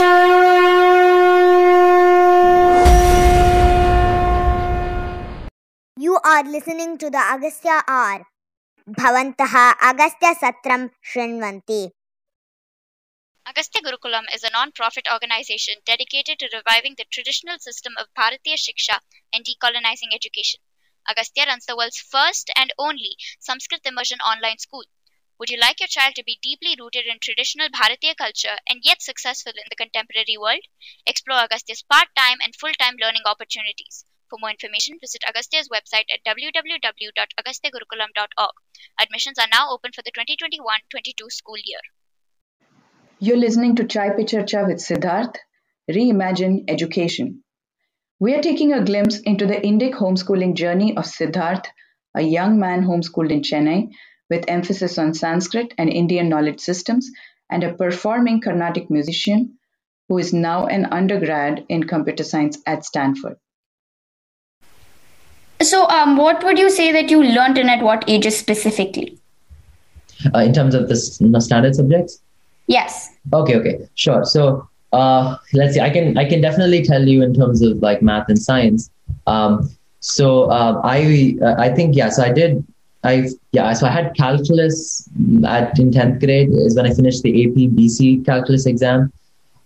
You are listening to the Agastya R. Bhavantaha Agastya Satram Shrinvanti. Agastya Gurukulam is a non-profit organization dedicated to reviving the traditional system of Bharatiya Shiksha and decolonizing education. Agastya runs the world's first and only Sanskrit immersion online school. Would you like your child to be deeply rooted in traditional Bharatiya culture and yet successful in the contemporary world? Explore Agastya's part-time and full-time learning opportunities. For more information, visit Agastya's website at www.agastyagurukulam.org. Admissions are now open for the 2021-22 school year. You're listening to Chai Pe Charcha with Siddharth, Reimagine Education. We are taking a glimpse into the Indic homeschooling journey of Siddharth, a young man homeschooled in Chennai with emphasis on Sanskrit and Indian knowledge systems, and a performing Carnatic musician who is now an undergrad in computer science at Stanford. So, um, what would you say that you learned and at what ages specifically? Uh, in terms of the standard subjects? Yes. Okay, okay, sure. So uh, let's see. I can I can definitely tell you in terms of like math and science. Um, so uh, I uh, I think yeah. So I did I yeah. So I had calculus at in tenth grade is when I finished the AP BC calculus exam.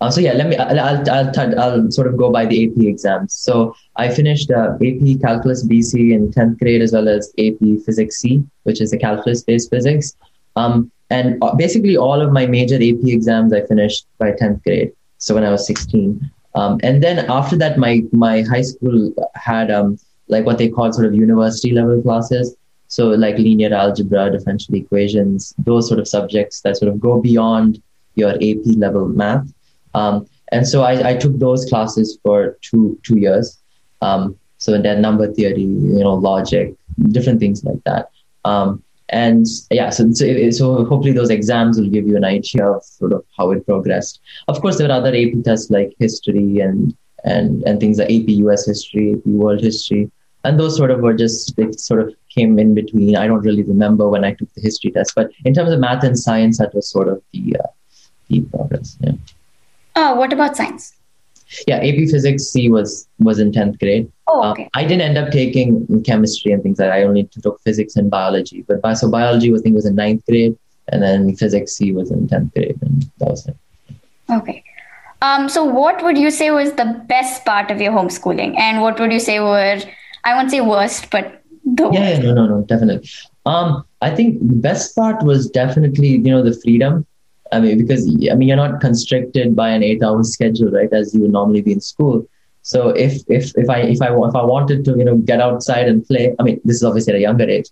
Uh, so yeah, let me I'll I'll, I'll, I'll sort of go by the AP exams. So I finished uh, AP calculus BC in tenth grade as well as AP physics C, which is a calculus based physics. Um, and uh, basically all of my major AP exams I finished by 10th grade. So when I was 16. Um, and then after that, my, my high school had um, like what they call sort of university level classes. So like linear algebra, differential equations, those sort of subjects that sort of go beyond your AP level math. Um, and so I, I took those classes for two, two years. Um, so then number theory, you know, logic, different things like that. Um, and yeah so, so so hopefully those exams will give you an idea of sort of how it progressed of course there are other ap tests like history and and and things like ap us history ap world history and those sort of were just sort of came in between i don't really remember when i took the history test but in terms of math and science that was sort of the uh, the progress yeah Uh, what about science? yeah ap physics c was was in 10th grade Oh, Uh, okay. I didn't end up taking chemistry and things like that. I only took physics and biology. But bi- so biology, I think, was in ninth grade, and then physics C was in tenth grade, and that was it. Okay. Um, so, what would you say was the best part of your homeschooling, and what would you say were, I won't say worst, but the Yeah, yeah, no, no, no, definitely. Um, I think the best part was definitely you know the freedom. I mean, because I mean, you're not constricted by an eight-hour schedule, right? As you would normally be in school. So if if if I if I if I wanted to you know get outside and play, I mean this is obviously at a younger age.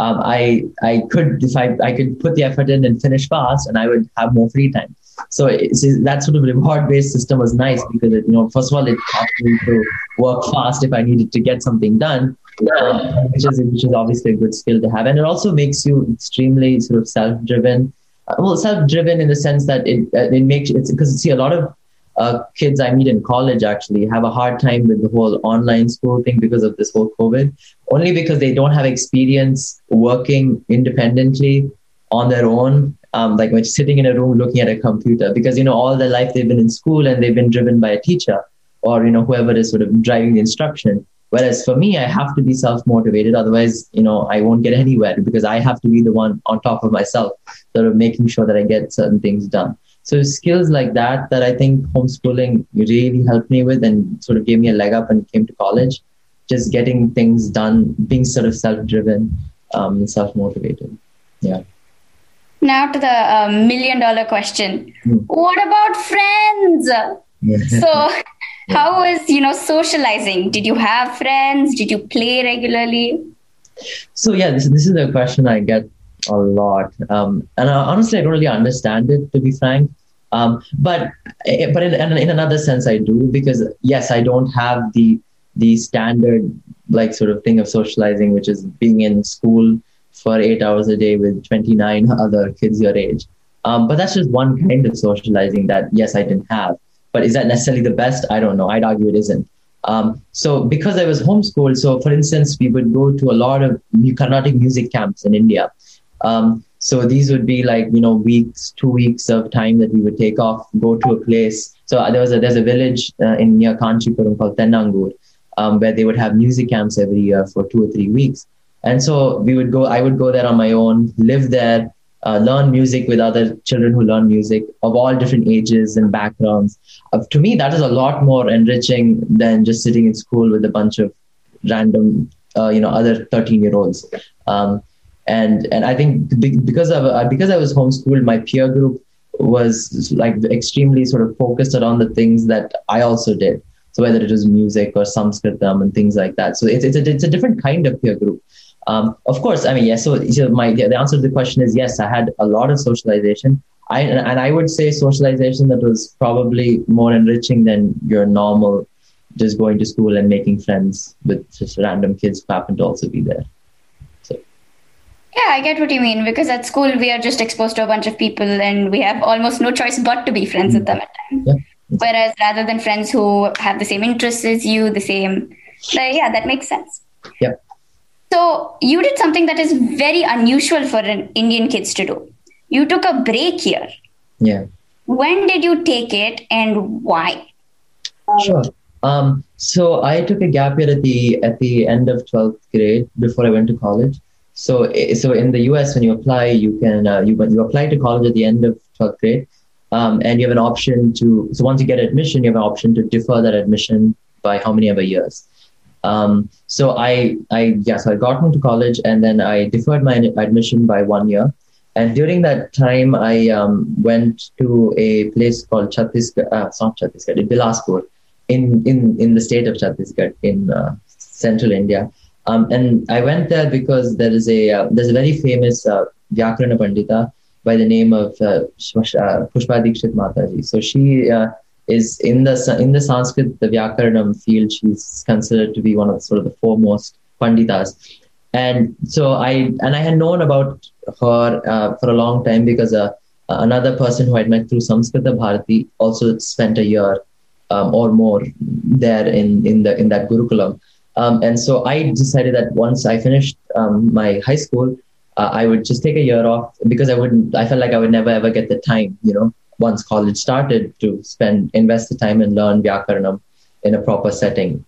Um, I I could if I I could put the effort in and finish fast, and I would have more free time. So it's, it's- that sort of reward based system was nice because it, you know first of all it taught me to work fast if I needed to get something done, um, which is which is obviously a good skill to have, and it also makes you extremely sort of self driven. Well, self driven in the sense that it uh, it makes it's because see a lot of uh, kids I meet in college actually have a hard time with the whole online school thing because of this whole COVID, only because they don't have experience working independently on their own, um, like when sitting in a room looking at a computer. Because you know all their life they've been in school and they've been driven by a teacher or you know whoever is sort of driving the instruction. Whereas for me, I have to be self motivated. Otherwise, you know, I won't get anywhere because I have to be the one on top of myself, sort of making sure that I get certain things done. So skills like that, that I think homeschooling really helped me with and sort of gave me a leg up and came to college. Just getting things done, being sort of self-driven, um, self-motivated. Yeah. Now to the uh, million dollar question. Hmm. What about friends? So, how was you know socializing? Did you have friends? Did you play regularly? So yeah, this this is a question I get a lot, um, and uh, honestly, I don't really understand it to be frank. Um, but eh, but in, in another sense, I do because yes, I don't have the the standard like sort of thing of socializing, which is being in school for eight hours a day with twenty nine other kids your age. Um, but that's just one kind of socializing that yes, I didn't have. But is that necessarily the best? I don't know. I'd argue it isn't. Um, so because I was homeschooled, so for instance, we would go to a lot of Carnatic music camps in India. Um, so these would be like you know weeks, two weeks of time that we would take off, go to a place, So uh, there was a there's a village uh, in near Kanchipuram called Tennangur, um, where they would have music camps every year for two or three weeks. And so we would go. I would go there on my own, live there, uh, learn music with other children who learn music of all different ages and backgrounds. Uh, to me, that is a lot more enriching than just sitting in school with a bunch of random, uh, you know, other 13 year olds. Um, and and I think because of uh, because I was homeschooled, my peer group was like extremely sort of focused around the things that I also did. So whether it was music or Sanskritam and things like that. So it's it's a, it's a different kind of peer group. Um, of course, I mean yes. So, so my the answer to the question is yes. I had a lot of socialization. I and I would say socialization that was probably more enriching than your normal just going to school and making friends with just random kids who happen to also be there. Yeah, I get what you mean because at school we are just exposed to a bunch of people and we have almost no choice but to be friends with them at times. Yeah. Whereas rather than friends who have the same interests as you, the same, like, yeah, that makes sense. Yeah. So you did something that is very unusual for an Indian kids to do. You took a break here. Yeah. When did you take it and why? Sure. Um, so I took a gap year at the at the end of twelfth grade before I went to college. So, so in the US, when you apply, you can uh, you you apply to college at the end of 12th grade, um, and you have an option to. So once you get admission, you have an option to defer that admission by how many ever years. Um, so I I yeah, so I got into college, and then I deferred my admission by one year. And during that time, I um, went to a place called Chhattisgarh, uh, not Chhattisgarh, Bilaspur, in, in, in the state of Chhattisgarh in uh, central India. Um, and I went there because there is a uh, there's a very famous uh, Vyakarana Pandita by the name of uh, uh Pushpa Dikshit Mataji. So she uh, is in the in the Sanskrit the Vyakaranam field. She's considered to be one of the, sort of the foremost Panditas. And so I and I had known about her uh, for a long time because uh, another person who I'd met through Samskrita Bharati also spent a year um, or more there in in the in that Gurukulam. Um, and so I decided that once I finished um, my high school, uh, I would just take a year off because I wouldn't. I felt like I would never ever get the time, you know, once college started to spend invest the time and learn Vyakaranam in a proper setting.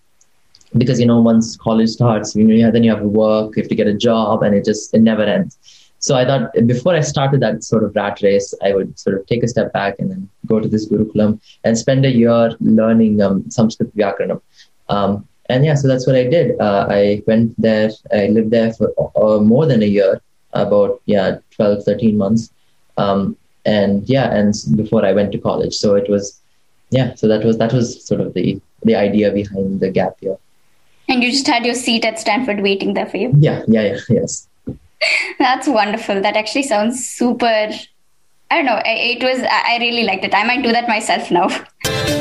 Because you know, once college starts, you know, then you have to work, you have to get a job, and it just it never ends. So I thought before I started that sort of rat race, I would sort of take a step back and then go to this Gurukulam and spend a year learning um, Sanskrit Vyakaranam. Um, and yeah, so that's what I did. Uh, I went there. I lived there for uh, more than a year, about yeah, 12, 13 months. Um, and yeah, and before I went to college, so it was yeah. So that was that was sort of the the idea behind the gap year. And you just had your seat at Stanford waiting there for you. Yeah, yeah, yeah, yes. That's wonderful. That actually sounds super. I don't know. It was. I really liked it. I might do that myself now.